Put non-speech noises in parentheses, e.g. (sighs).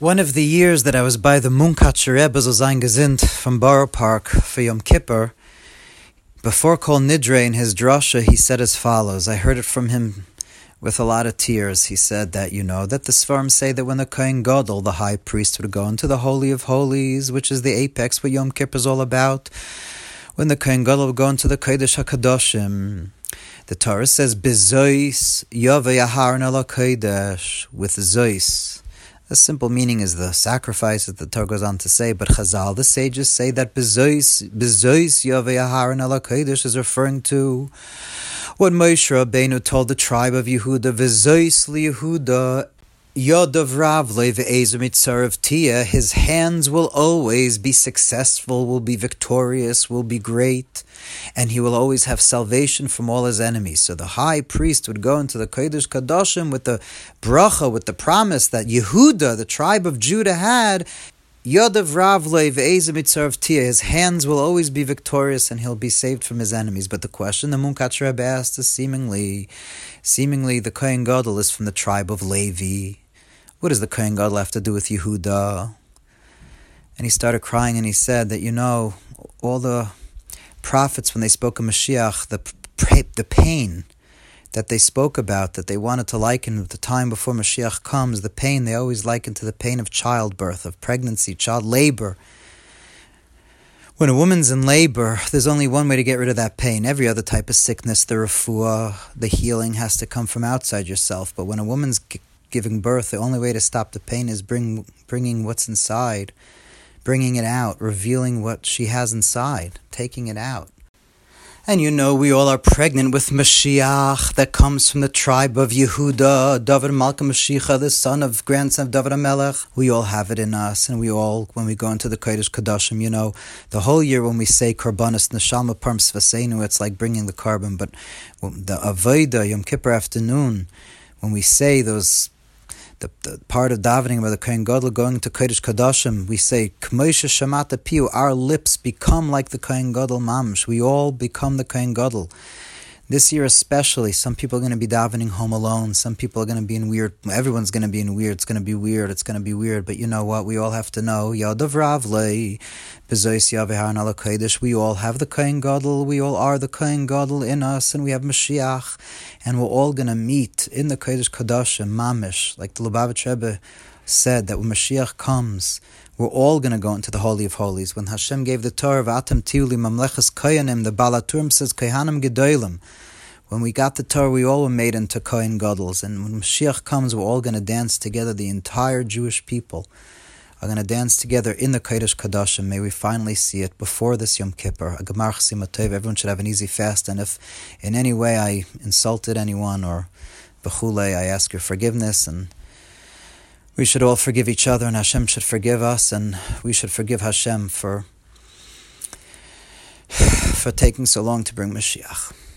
One of the years that I was by the Munkacher Rebbe Gezind from Borough Park for Yom Kippur, before Kol Nidre in his drasha, he said as follows. I heard it from him with a lot of tears. He said that, you know, that the Svarim say that when the Kohen Gadol, the high priest, would go into the Holy of Holies, which is the apex what Yom Kippur is all about, when the Kohen Gadol would go into the Kodesh HaKadoshim, the Torah says, Bezois Yove Yaharon Kodesh, with Zois the simple meaning is the sacrifice that the Torah goes on to say, but Chazal, the sages say that Bezois Yavei Aharon Ala Kodesh is referring to what Moshe Rabbeinu told the tribe of Yehuda, Bezois Yehuda Yodav Ravle ve'ezumitzarev tia, his hands will always be successful, will be victorious, will be great, and he will always have salvation from all his enemies. So the high priest would go into the Kodesh Kadoshim with the bracha, with the promise that Yehuda, the tribe of Judah, had. Yodav Ravle ve'ezumitzarev tia, his hands will always be victorious and he'll be saved from his enemies. But the question the Munkach Rebbe asked is seemingly, seemingly the Kohen Gadol is from the tribe of Levi. What does the Kohen Gadol have to do with Yehuda? And he started crying and he said that, you know, all the prophets, when they spoke of Mashiach, the, the pain that they spoke about, that they wanted to liken the time before Mashiach comes, the pain they always liken to the pain of childbirth, of pregnancy, child labor. When a woman's in labor, there's only one way to get rid of that pain. Every other type of sickness, the refuah, the healing has to come from outside yourself. But when a woman's giving birth, the only way to stop the pain is bring, bringing what's inside, bringing it out, revealing what she has inside, taking it out. And you know, we all are pregnant with Mashiach that comes from the tribe of Yehuda, David Malka Mashiach, the son of grandson of David Amelech. We all have it in us, and we all, when we go into the Kodesh Kadashim, you know, the whole year when we say Korbanos Neshama Parm Svasenu, it's like bringing the korban, but the Avodah, Yom Kippur afternoon, when we say those the, the part of davening about the Kohen Gadol going to Kodesh Kadashim, we say, K'moshe Shamata Piu, our lips become like the Kohen Gadol Mamsh. We all become the Kohen Gadol. This year especially, some people are going to be davening home alone. Some people are going to be in weird. Everyone's going to be in weird. It's going to be weird. It's going to be weird. But you know what? We all have to know. Yadav Ravle, We all have the Kohen Gadol. We all are the Kohen Gadol in us, and we have Mashiach, and we're all going to meet in the Kodesh Kadosh and Mamish, like the Lubavitch Rebbe said that when Mashiach comes, we're all going to go into the Holy of Holies. When Hashem gave the Torah of Atam Tiuli Mamleches Koyanim, the Baal HaTurim says Kohanim Gedolim. When we got the Torah, we all were made into Kohen Gadol. And when Mashiach comes, we're all going to dance together. The entire Jewish people are going to dance together in the Kodesh Kadashim. May we finally see it before this Yom Kippur. A Gemar Chassimatov. Everyone should have an easy fast. And if in any way I insulted anyone or Bechule, I ask your forgiveness and we should all forgive each other, and Hashem should forgive us, and we should forgive Hashem for (sighs) for taking so long to bring Mashiach.